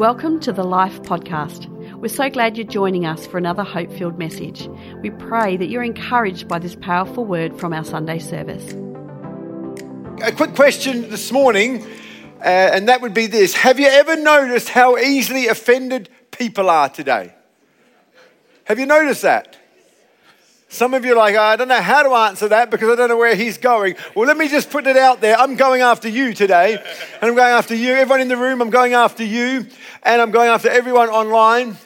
Welcome to the Life Podcast. We're so glad you're joining us for another hope filled message. We pray that you're encouraged by this powerful word from our Sunday service. A quick question this morning, uh, and that would be this Have you ever noticed how easily offended people are today? Have you noticed that? Some of you are like, oh, I don't know how to answer that because I don't know where he's going. Well, let me just put it out there. I'm going after you today, and I'm going after you. Everyone in the room, I'm going after you, and I'm going after everyone online,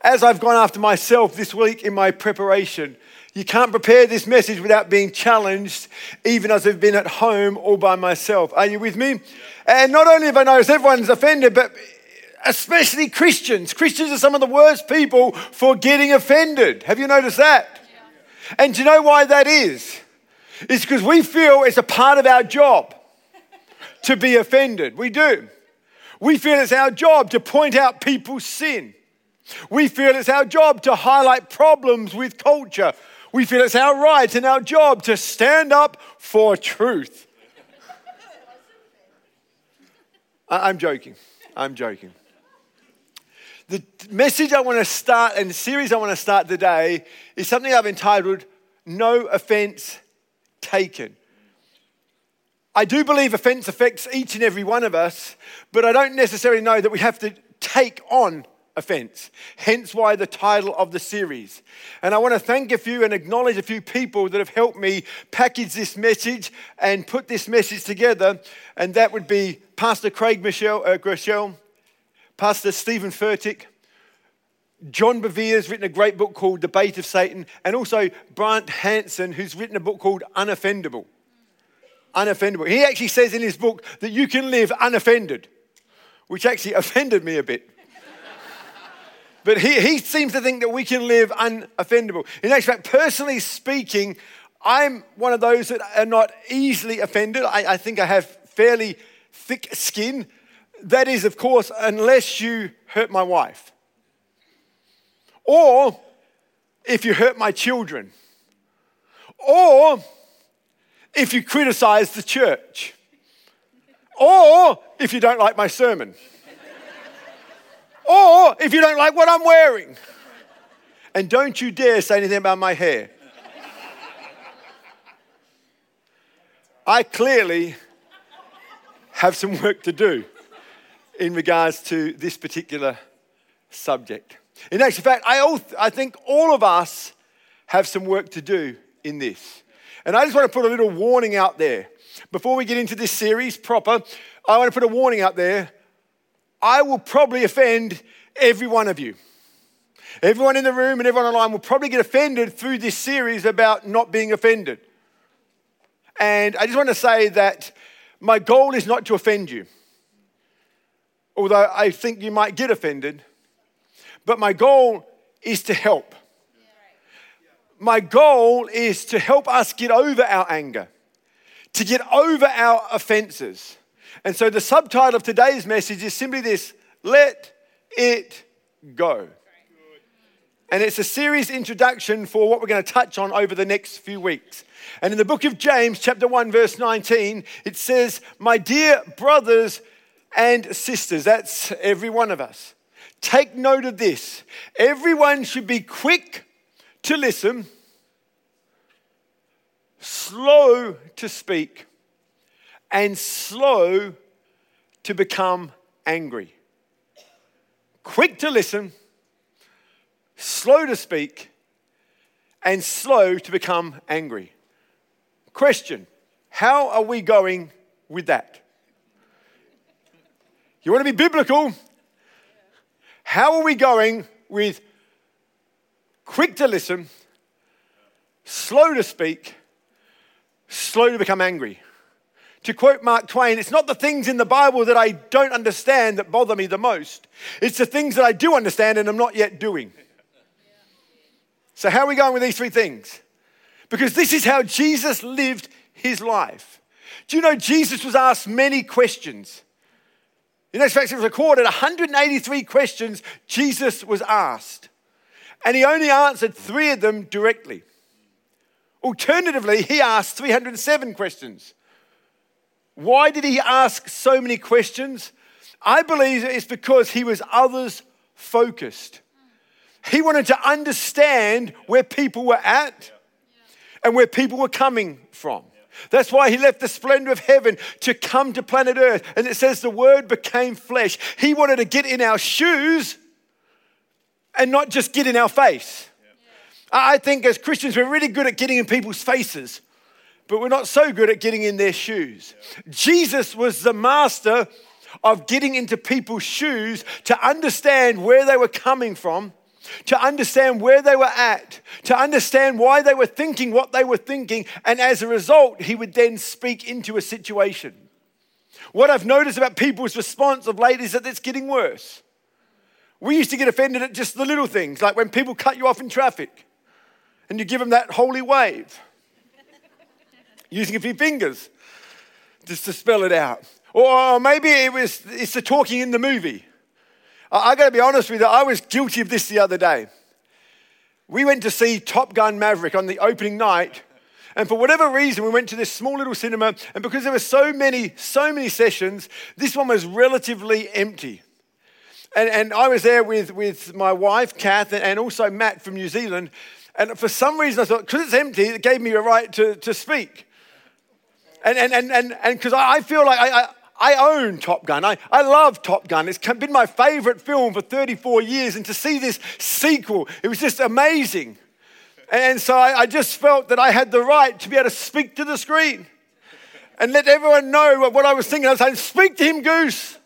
as I've gone after myself this week in my preparation. You can't prepare this message without being challenged, even as I've been at home all by myself. Are you with me? And not only have I noticed everyone's offended, but especially Christians. Christians are some of the worst people for getting offended. Have you noticed that? And do you know why that is? It's because we feel it's a part of our job to be offended. We do. We feel it's our job to point out people's sin. We feel it's our job to highlight problems with culture. We feel it's our right and our job to stand up for truth. I'm joking. I'm joking. The message I want to start and the series I want to start today is something I've entitled No Offense Taken. I do believe offense affects each and every one of us, but I don't necessarily know that we have to take on offense. Hence why the title of the series. And I want to thank a few and acknowledge a few people that have helped me package this message and put this message together. And that would be Pastor Craig Michelle, uh, Groeschel, Pastor Steven Furtick, John Bevere has written a great book called The Bait of Satan, and also Brant Hansen, who's written a book called Unoffendable. Unoffendable. He actually says in his book that you can live unoffended, which actually offended me a bit. but he, he seems to think that we can live unoffendable. In actual fact, personally speaking, I'm one of those that are not easily offended. I, I think I have fairly thick skin. That is, of course, unless you hurt my wife. Or if you hurt my children. Or if you criticize the church. Or if you don't like my sermon. or if you don't like what I'm wearing. And don't you dare say anything about my hair. I clearly have some work to do in regards to this particular subject. In actual fact, I, all, I think all of us have some work to do in this. And I just want to put a little warning out there. Before we get into this series proper, I want to put a warning out there. I will probably offend every one of you. Everyone in the room and everyone online will probably get offended through this series about not being offended. And I just want to say that my goal is not to offend you although I think you might get offended. But my goal is to help. My goal is to help us get over our anger, to get over our offenses. And so the subtitle of today's message is simply this let it go. And it's a series introduction for what we're going to touch on over the next few weeks. And in the book of James, chapter 1, verse 19, it says, My dear brothers and sisters, that's every one of us. Take note of this. Everyone should be quick to listen, slow to speak, and slow to become angry. Quick to listen, slow to speak, and slow to become angry. Question How are we going with that? You want to be biblical? How are we going with quick to listen, slow to speak, slow to become angry? To quote Mark Twain, it's not the things in the Bible that I don't understand that bother me the most. It's the things that I do understand and I'm not yet doing. So, how are we going with these three things? Because this is how Jesus lived his life. Do you know Jesus was asked many questions? In actual fact, was recorded 183 questions Jesus was asked, and he only answered three of them directly. Alternatively, he asked 307 questions. Why did he ask so many questions? I believe it's because he was others focused. He wanted to understand where people were at and where people were coming from. That's why he left the splendor of heaven to come to planet Earth. And it says the word became flesh. He wanted to get in our shoes and not just get in our face. I think as Christians, we're really good at getting in people's faces, but we're not so good at getting in their shoes. Jesus was the master of getting into people's shoes to understand where they were coming from to understand where they were at, to understand why they were thinking what they were thinking, and as a result, he would then speak into a situation. What I've noticed about people's response of late is that it's getting worse. We used to get offended at just the little things, like when people cut you off in traffic and you give them that holy wave, using a few fingers just to spell it out. Or maybe it was it's the talking in the movie. I, got to be honest with you, I was guilty of this the other day. We went to see Top Gun Maverick on the opening night. And for whatever reason, we went to this small little cinema, and because there were so many, so many sessions, this one was relatively empty. And, and I was there with, with my wife, Kath, and also Matt from New Zealand. And for some reason, I thought, because it's empty, it gave me a right to, to speak. And because and, and, and, and I, I feel like I I own Top Gun. I, I love Top Gun. It's been my favorite film for 34 years. And to see this sequel, it was just amazing. And so I, I just felt that I had the right to be able to speak to the screen and let everyone know what I was thinking. I was saying, Speak to him, Goose.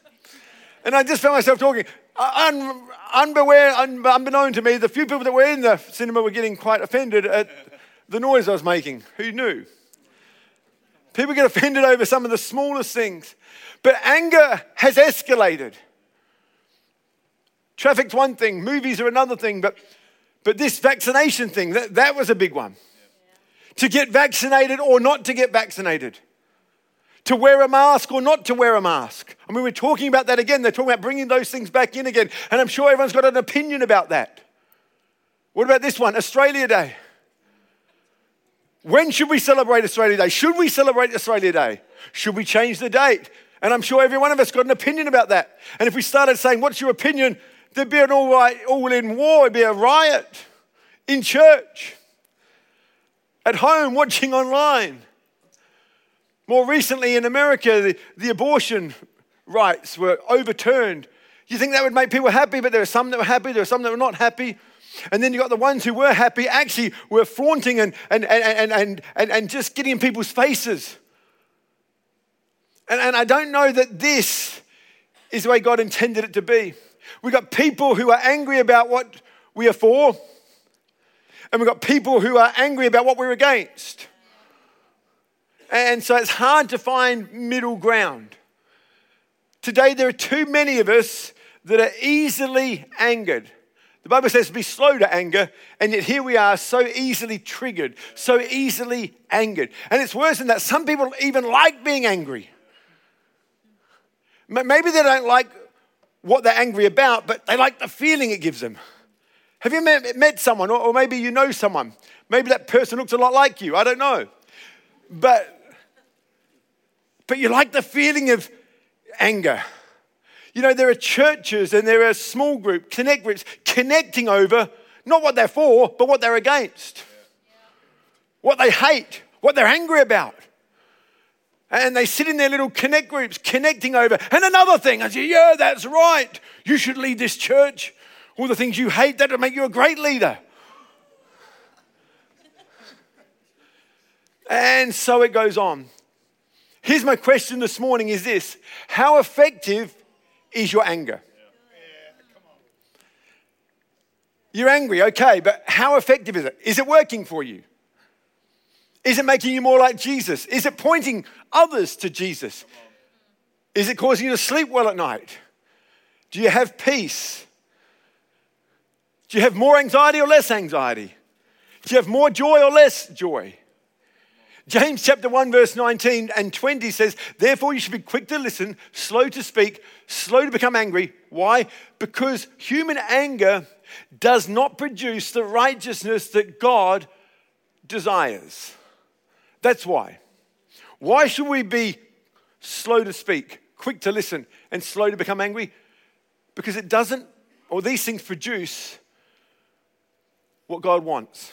And I just found myself talking. Uh, un, unbeware, un, unbeknown to me, the few people that were in the cinema were getting quite offended at the noise I was making. Who knew? People get offended over some of the smallest things. But anger has escalated. Traffic's one thing, movies are another thing, but, but this vaccination thing, that, that was a big one. To get vaccinated or not to get vaccinated. To wear a mask or not to wear a mask. I mean, we're talking about that again. They're talking about bringing those things back in again. And I'm sure everyone's got an opinion about that. What about this one? Australia Day. When should we celebrate Australia Day? Should we celebrate Australia Day? Should we change the date? And I'm sure every one of us got an opinion about that. And if we started saying, What's your opinion? there'd be an all, right, all in war, it'd be a riot in church, at home, watching online. More recently in America, the, the abortion rights were overturned. You think that would make people happy, but there were some that were happy, there were some that were not happy. And then you got the ones who were happy actually were flaunting and, and, and, and, and, and just getting in people's faces. And, and I don't know that this is the way God intended it to be. We've got people who are angry about what we are for, and we've got people who are angry about what we're against. And so it's hard to find middle ground. Today, there are too many of us that are easily angered. The Bible says to be slow to anger, and yet here we are so easily triggered, so easily angered. And it's worse than that. Some people even like being angry. Maybe they don't like what they're angry about, but they like the feeling it gives them. Have you met, someone, or, maybe you know someone? Maybe that person looks a lot like you. I don't know. But, but you like the feeling of anger. You know, there are churches and there are small groups, connect groups, connecting over not what they're for, but what they're against. What they hate, what they're angry about. And they sit in their little connect groups, connecting over. And another thing, I say, yeah, that's right. You should lead this church. All the things you hate, that'll make you a great leader. and so it goes on. Here's my question this morning is this How effective is your anger? You're angry, okay, but how effective is it? Is it working for you? Is it making you more like Jesus? Is it pointing others to Jesus? Is it causing you to sleep well at night? Do you have peace? Do you have more anxiety or less anxiety? Do you have more joy or less joy? James chapter 1, verse 19 and 20 says, Therefore, you should be quick to listen, slow to speak, slow to become angry. Why? Because human anger does not produce the righteousness that God desires. That's why. Why should we be slow to speak, quick to listen and slow to become angry? Because it doesn't, or these things produce what God wants.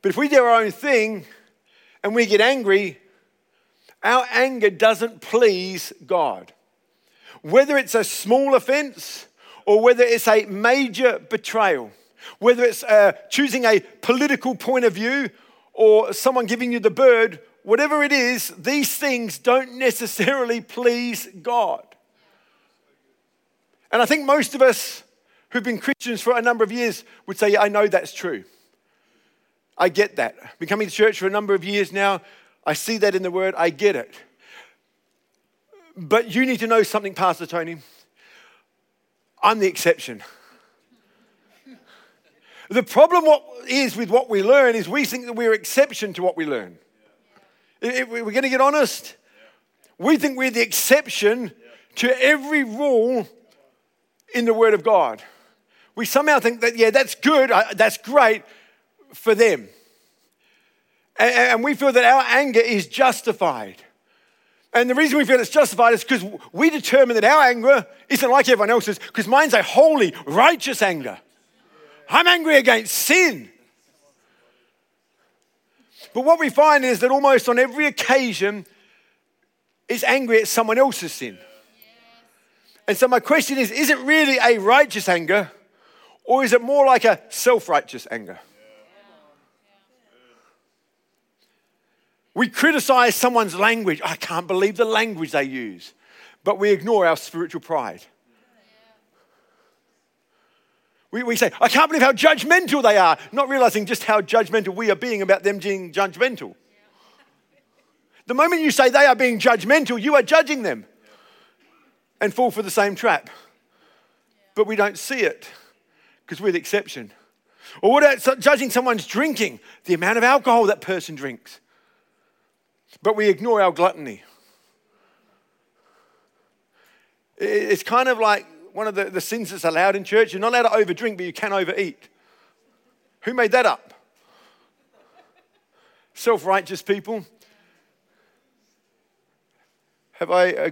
But if we do our own thing and we get angry, our anger doesn't please God. Whether it's a small offense or whether it's a major betrayal, whether it's uh, choosing a political point of view or someone giving you the bird, whatever it is, these things don't necessarily please God. And I think most of us who've been Christians for a number of years would say, I know that's true. I get that. I've Been coming to church for a number of years now. I see that in the word. I get it. But you need to know something, Pastor Tony. I'm the exception. The problem what is with what we learn is we think that we're exception to what we learn. If we're going to get honest, we think we're the exception to every rule in the Word of God. We somehow think that, yeah, that's good, that's great for them. And we feel that our anger is justified. And the reason we feel it's justified is because we determine that our anger isn't like everyone else's, because mine's a holy, righteous anger. I'm angry against sin. But what we find is that almost on every occasion, it's angry at someone else's sin. And so my question is is it really a righteous anger, or is it more like a self righteous anger? We criticize someone's language. I can't believe the language they use. But we ignore our spiritual pride. We, we say, I can't believe how judgmental they are, not realizing just how judgmental we are being about them being judgmental. The moment you say they are being judgmental, you are judging them and fall for the same trap. But we don't see it because we're the exception. Or what about judging someone's drinking, the amount of alcohol that person drinks? But we ignore our gluttony. It's kind of like one of the, the sins that's allowed in church. You're not allowed to overdrink, but you can overeat. Who made that up? Self righteous people. Have I uh,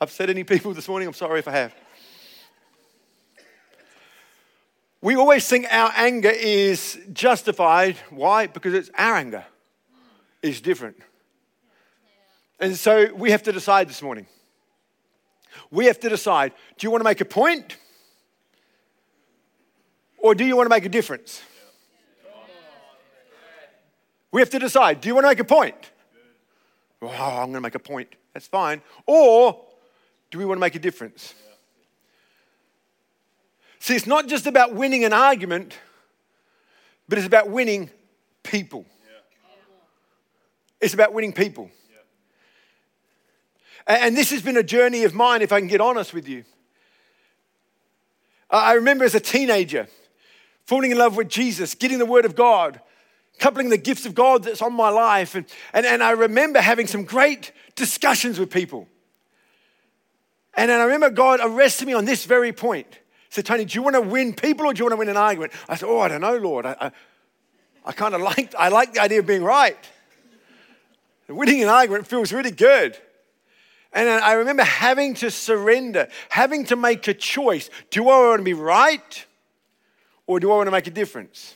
upset any people this morning? I'm sorry if I have. We always think our anger is justified. Why? Because it's our anger. is different. And so we have to decide this morning we have to decide do you want to make a point or do you want to make a difference? We have to decide do you want to make a point? Oh, I'm going to make a point. That's fine. Or do we want to make a difference? See, it's not just about winning an argument, but it's about winning people. It's about winning people. And this has been a journey of mine, if I can get honest with you. I remember as a teenager falling in love with Jesus, getting the Word of God, coupling the gifts of God that's on my life. And, and, and I remember having some great discussions with people. And then I remember God arrested me on this very point. He said, Tony, do you want to win people or do you want to win an argument? I said, Oh, I don't know, Lord. I, I, I kind of like, I like the idea of being right. Winning an argument feels really good. And I remember having to surrender, having to make a choice. Do I want to be right or do I want to make a difference?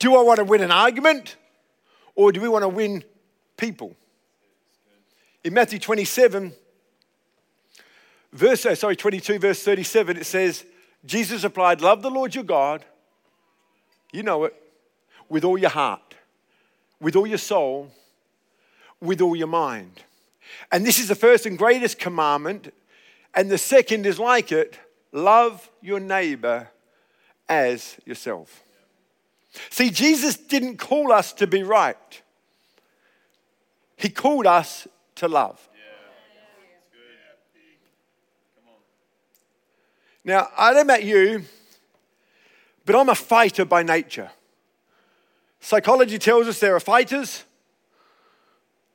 Do I want to win an argument or do we want to win people? In Matthew 27, verse, uh, sorry, 22, verse 37, it says, Jesus replied, Love the Lord your God, you know it, with all your heart, with all your soul, with all your mind. And this is the first and greatest commandment. And the second is like it love your neighbor as yourself. See, Jesus didn't call us to be right, He called us to love. Now, I don't know about you, but I'm a fighter by nature. Psychology tells us there are fighters,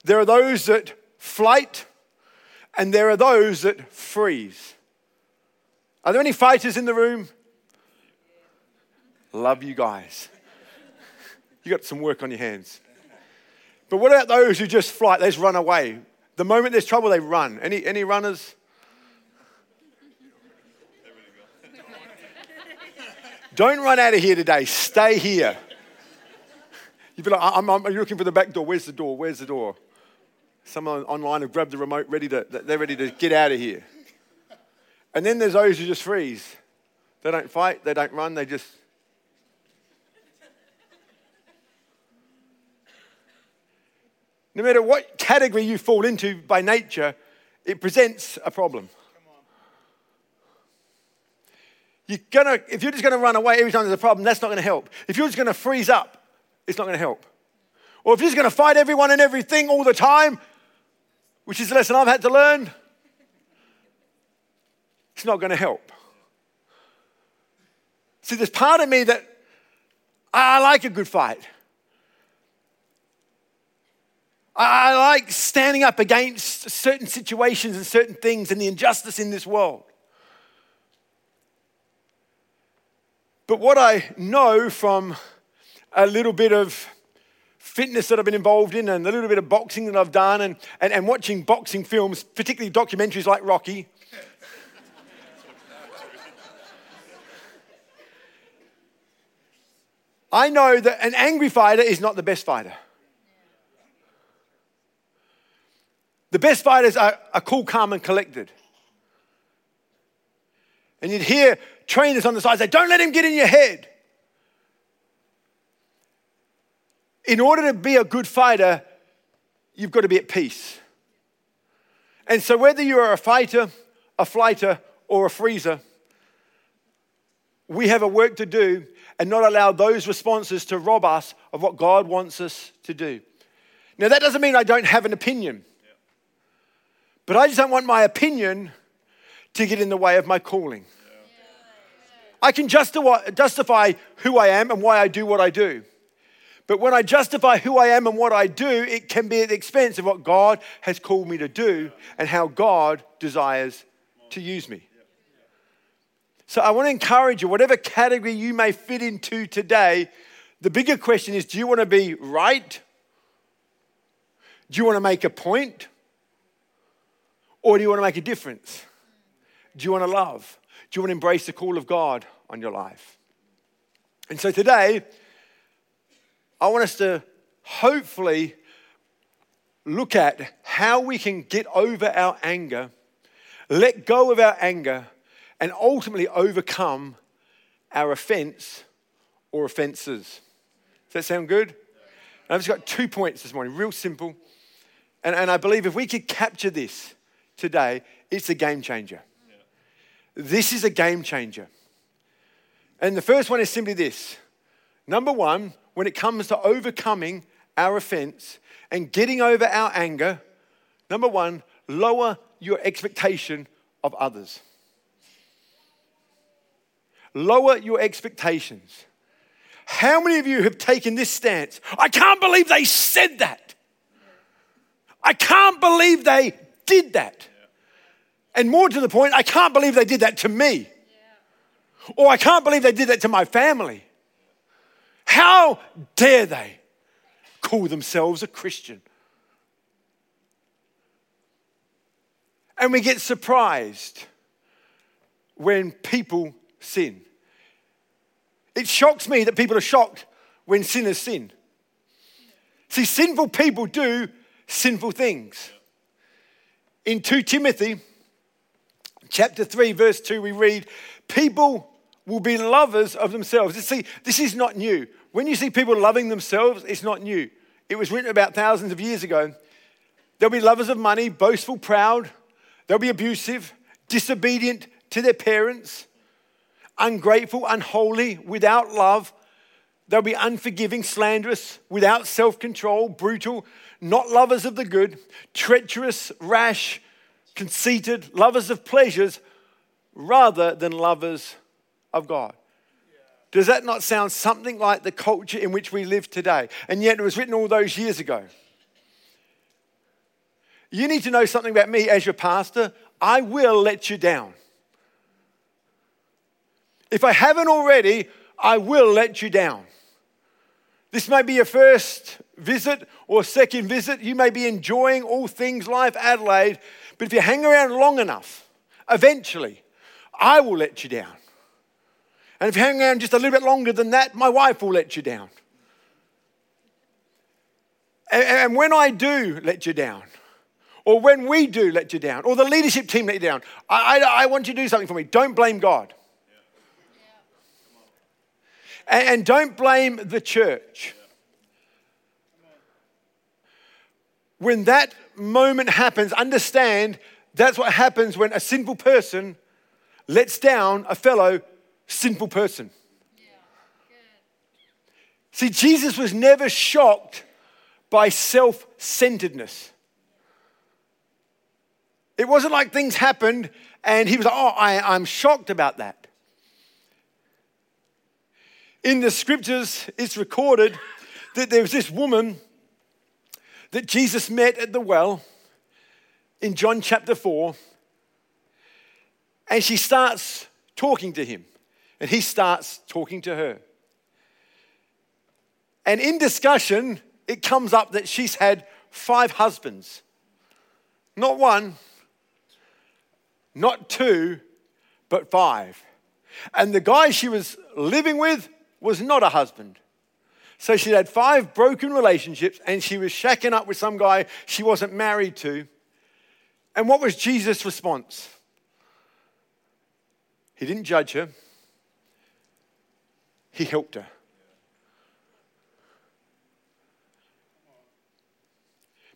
there are those that flight, and there are those that freeze. Are there any fighters in the room? Love you guys. You got some work on your hands. But what about those who just flight? They just run away. The moment there's trouble, they run. Any, any runners? Don't run out of here today. Stay here. You'd be like, I'm, I'm, you're looking for the back door. Where's the door? Where's the door? Someone online have grabbed the remote, ready to, they're ready to get out of here. And then there's those who just freeze. They don't fight, they don't run, they just. No matter what category you fall into by nature, it presents a problem. You're gonna, if you're just going to run away every time there's a problem, that's not going to help. If you're just going to freeze up, it's not going to help. Or if you're just going to fight everyone and everything all the time, which is the lesson I've had to learn, it's not going to help. See, there's part of me that I like a good fight. I like standing up against certain situations and certain things and the injustice in this world. But what I know from a little bit of fitness that I've been involved in and a little bit of boxing that I've done and, and, and watching boxing films, particularly documentaries like Rocky. I know that an angry fighter is not the best fighter. The best fighters are, are cool, calm, and collected. And you'd hear trainers on the side say, Don't let him get in your head. In order to be a good fighter, you've got to be at peace. And so, whether you are a fighter, a flighter, or a freezer, we have a work to do and not allow those responses to rob us of what God wants us to do. Now, that doesn't mean I don't have an opinion, but I just don't want my opinion to get in the way of my calling. I can justify who I am and why I do what I do. But when I justify who I am and what I do, it can be at the expense of what God has called me to do and how God desires to use me. So I want to encourage you, whatever category you may fit into today, the bigger question is do you want to be right? Do you want to make a point? Or do you want to make a difference? Do you want to love? Do you want to embrace the call of God on your life? And so today, I want us to hopefully look at how we can get over our anger, let go of our anger, and ultimately overcome our offense or offenses. Does that sound good? And I've just got two points this morning, real simple. And, and I believe if we could capture this today, it's a game changer. This is a game changer. And the first one is simply this number one, when it comes to overcoming our offense and getting over our anger, number one, lower your expectation of others. Lower your expectations. How many of you have taken this stance? I can't believe they said that. I can't believe they did that. And more to the point, I can't believe they did that to me. Or I can't believe they did that to my family. How dare they call themselves a Christian? And we get surprised when people sin. It shocks me that people are shocked when sinners sin. See, sinful people do sinful things. In 2 Timothy chapter 3, verse 2, we read, People will be lovers of themselves. See, this is not new. When you see people loving themselves, it's not new. It was written about thousands of years ago. They'll be lovers of money, boastful, proud. They'll be abusive, disobedient to their parents, ungrateful, unholy, without love. They'll be unforgiving, slanderous, without self control, brutal, not lovers of the good, treacherous, rash, conceited, lovers of pleasures rather than lovers of God. Does that not sound something like the culture in which we live today? And yet it was written all those years ago. You need to know something about me as your pastor. I will let you down. If I haven't already, I will let you down. This may be your first visit or second visit. You may be enjoying all things life Adelaide, but if you hang around long enough, eventually, I will let you down. And if you hang around just a little bit longer than that, my wife will let you down. And, when I do let you down, or when we do let you down, or the leadership team let you down, I, I, I want you to do something for me. Don't blame God. And, and don't blame the church. When that moment happens, understand that's what happens when a sinful person lets down a fellow sinful person. See, Jesus was never shocked by self centeredness. It wasn't like things happened and he was like, oh, I, I'm shocked about that. In the scriptures, it's recorded that there was this woman that Jesus met at the well in John chapter 4, and she starts talking to him, and he starts talking to her. And in discussion, it comes up that she's had five husbands. Not one, not two, but five. And the guy she was living with was not a husband. So she'd had five broken relationships and she was shacking up with some guy she wasn't married to. And what was Jesus' response? He didn't judge her, he helped her.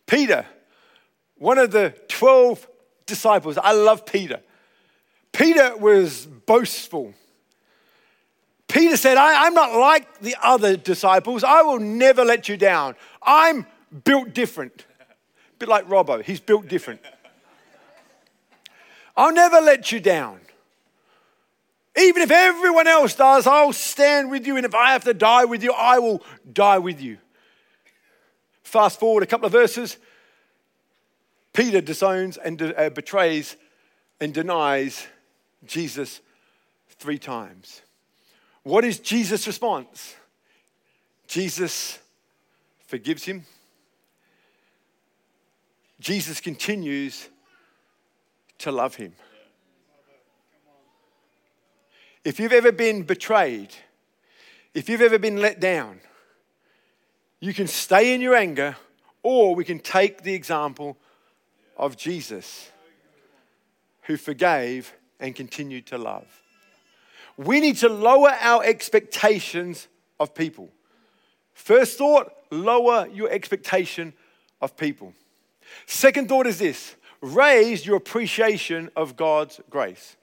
Peter, one of the 12 disciples, I love Peter. Peter was boastful. Peter said, I, am not like the other disciples. I will never let you down. I'm built different. A bit like Robbo, he's built different. I'll never let you down. Even if everyone else does, I'll stand with you. And if I have to die with you, I will die with you. Fast forward a couple of verses. Peter disowns and uh, betrays and denies Jesus three times. What is Jesus' response? Jesus forgives him. Jesus continues to love him. If you've ever been betrayed, if you've ever been let down, you can stay in your anger, or we can take the example of Jesus, who forgave and continued to love. We need to lower our expectations of people. First thought, lower your expectation of people. Second thought is this raise your appreciation of God's grace.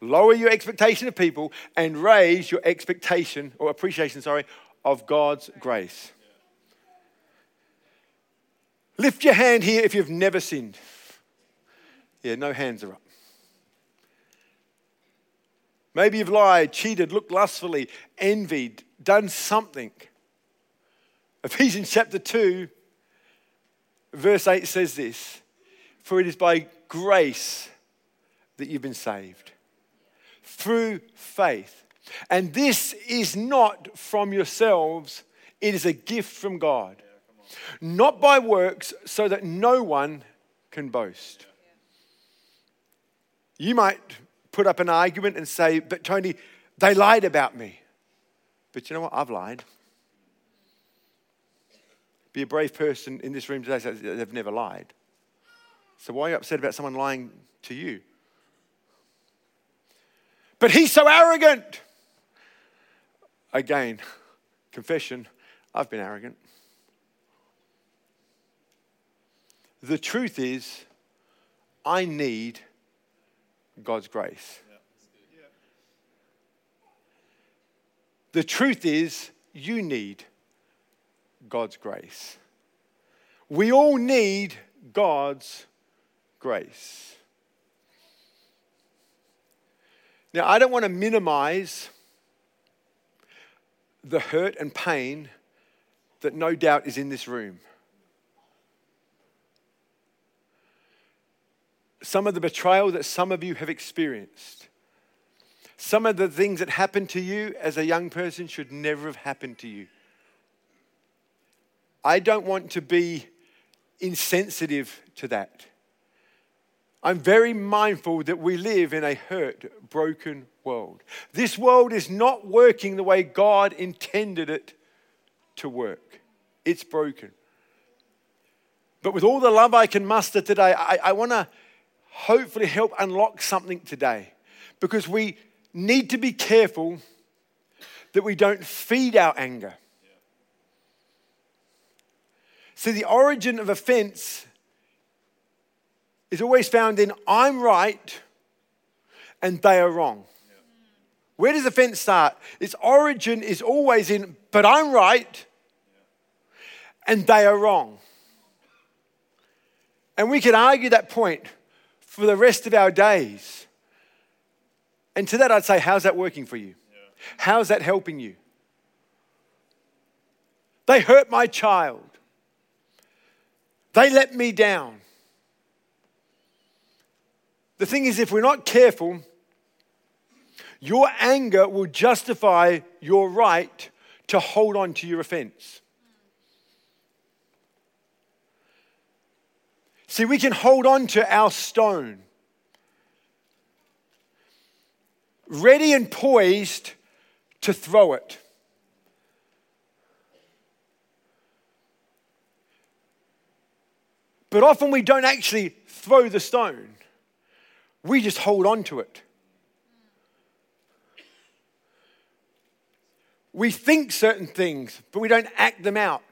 Lower your expectation of people and raise your expectation or appreciation, sorry, of God's grace. Lift your hand here if you've never sinned. Yeah, no hands are up. Maybe you've lied, cheated, looked lustfully, envied, done something. Ephesians chapter 2, verse 8 says this For it is by grace that you've been saved, through faith. And this is not from yourselves, it is a gift from God. Not by works, so that no one can boast. You might put up an argument and say, But Tony, they lied about me. But you know what? I've lied. Be a brave person in this room today says they've never lied. So why are you upset about someone lying to you? But he's so arrogant. Again, confession, I've been arrogant. The truth is, I need God's grace. The truth is, you need God's grace. We all need God's grace. Now, I don't want to minimize the hurt and pain that no doubt is in this room. Some of the betrayal that some of you have experienced. Some of the things that happened to you as a young person should never have happened to you. I don't want to be insensitive to that. I'm very mindful that we live in a hurt, broken world. This world is not working the way God intended it to work, it's broken. But with all the love I can muster today, I, I want to hopefully help unlock something today because we need to be careful that we don't feed our anger. See, the origin of offense is always found in I'm right and they are wrong. Where does offense start? Its origin is always in, but I'm right and they are wrong. And we can argue that point for the rest of our days. And to that, I'd say, how's that working for you? How's that helping you? They hurt my child. They let me down. The thing is, if we're not careful, your anger will justify your right to hold on to your offense. See, we can hold on to our stone, ready and poised to throw it. But often we don't actually throw the stone, we just hold on to it. We think certain things, but we don't act them out.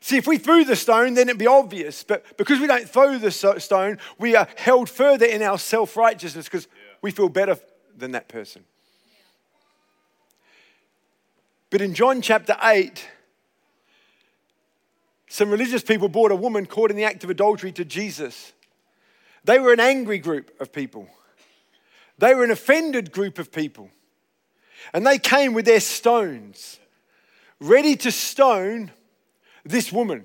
See, if we threw the stone, then it'd be obvious. But because we don't throw the stone, we are held further in our self righteousness because yeah. we feel better than that person. Yeah. But in John chapter 8, some religious people brought a woman caught in the act of adultery to Jesus. They were an angry group of people, they were an offended group of people. And they came with their stones, ready to stone this woman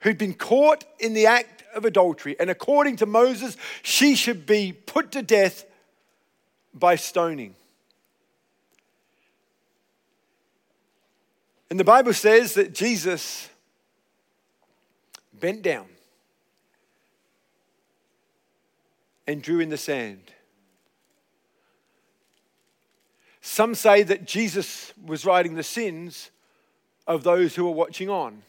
who'd been caught in the act of adultery. And according to Moses, she should be put to death by stoning. And the Bible says that Jesus bent down and drew in the sand. Some say that Jesus was writing the sins of those who were watching on.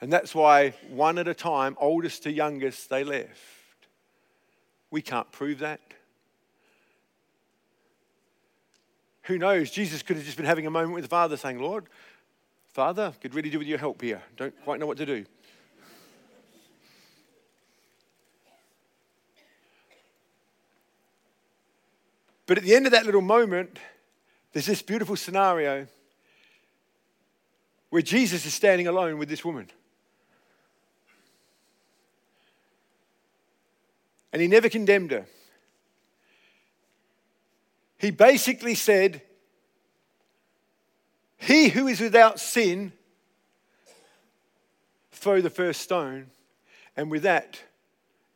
And that's why, one at a time, oldest to youngest, they left. We can't prove that. Who knows? Jesus could have just been having a moment with the Father saying, Lord, Father, could really do with your help here. Don't quite know what to do. But at the end of that little moment, there's this beautiful scenario where Jesus is standing alone with this woman. And he never condemned her. He basically said, He who is without sin, throw the first stone. And with that,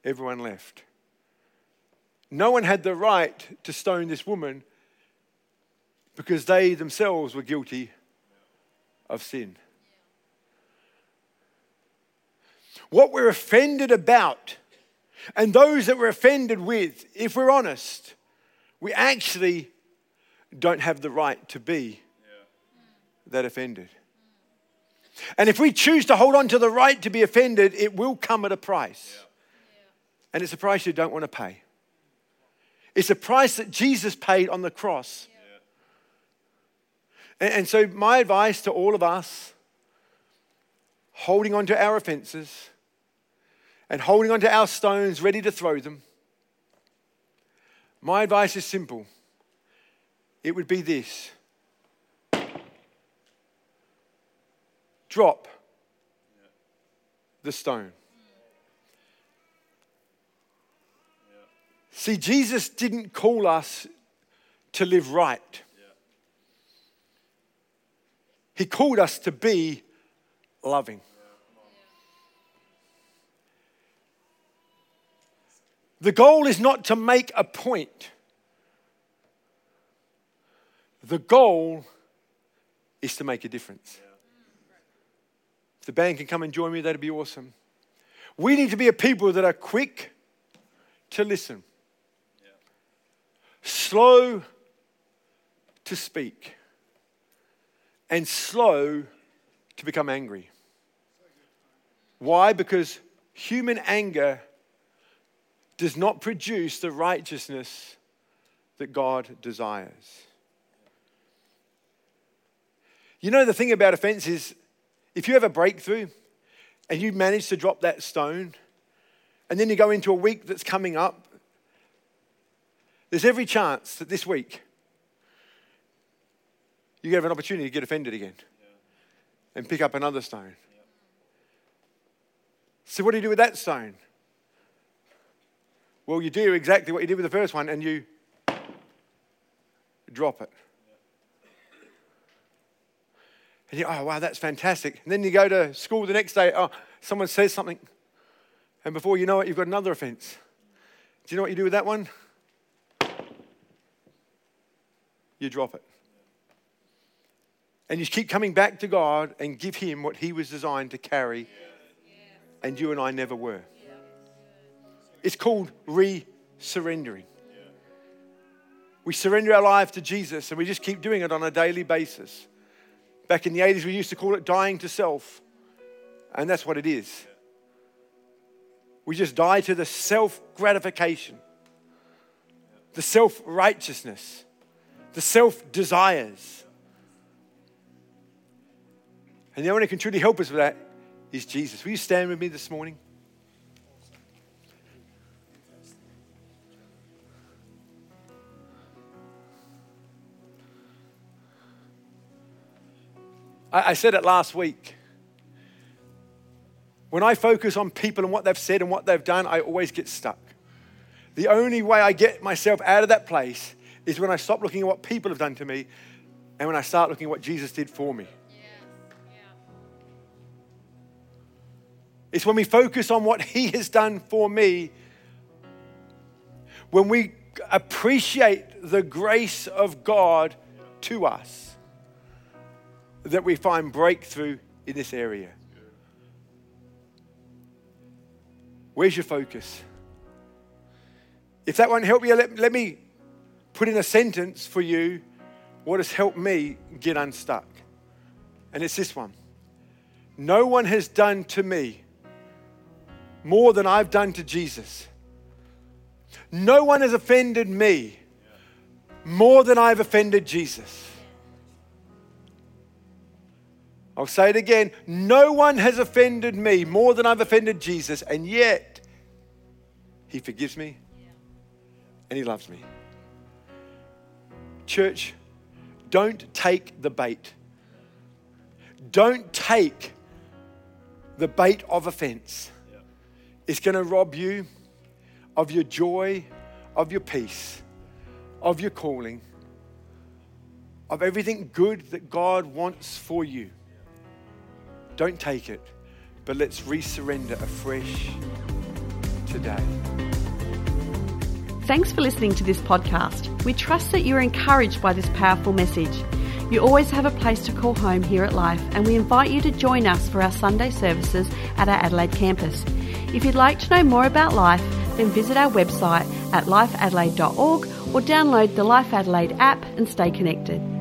everyone left. No one had the right to stone this woman because they themselves were guilty of sin. What we're offended about and those that we're offended with, if we're honest, we actually don't have the right to be that offended. And if we choose to hold on to the right to be offended, it will come at a price. And it's a price you don't want to pay. It's a price that Jesus paid on the cross. And, and so, my advice to all of us holding on to our offenses, and holding onto our stones, ready to throw them, my advice is simple. It would be this drop the stone. See, Jesus didn't call us to live right. He called us to be loving. The goal is not to make a point. The goal is to make a difference. If the band can come and join me, that'd be awesome. We need to be a people that are quick to listen, slow to speak, and slow to become angry. Why? Because human anger does not produce the righteousness that God desires. You know, the thing about offense is if you have a breakthrough and you manage to drop that stone, and then you go into a week that's coming up, there's every chance that this week you have an opportunity to get offended again and pick up another stone. So, what do you do with that stone? Well, you do exactly what you did with the first one and you drop it. And you, oh, wow, that's fantastic. And then you go to school the next day, oh, someone says something. And before you know it, you've got another offense. Do you know what you do with that one? You drop it. And you keep coming back to God and give Him what He was designed to carry, and you and I never were. It's called re surrendering. We surrender our life to Jesus and we just keep doing it on a daily basis. Back in the 80s, we used to call it dying to self, and that's what it is. We just die to the self gratification, the self righteousness, the self desires. And the only one who can truly help us with that is Jesus. Will you stand with me this morning? I, I said it last week. When I focus on people and what they've said and what they've done, I always get stuck. The only way I get myself out of that place is when I stop looking at what people have done to me and when I start looking at what Jesus did for me. It's when we focus on what He has done for me, when we appreciate the grace of God to us, that we find breakthrough in this area. Where's your focus? If that won't help you, let, let me put in a sentence for you what has helped me get unstuck. And it's this one No one has done to me more than I've done to Jesus. No one has offended me more than I've offended Jesus. I'll say it again. No one has offended me more than I've offended Jesus, and yet He forgives me and He loves me. Church, don't take the bait. Don't take the bait of offense. It's going to rob you of your joy, of your peace, of your calling, of everything good that God wants for you. Don't take it, but let's resurrender afresh today. Thanks for listening to this podcast. We trust that you're encouraged by this powerful message. You always have a place to call home here at Life, and we invite you to join us for our Sunday services at our Adelaide campus. If you'd like to know more about Life, then visit our website at lifeadelaide.org or download the Life Adelaide app and stay connected.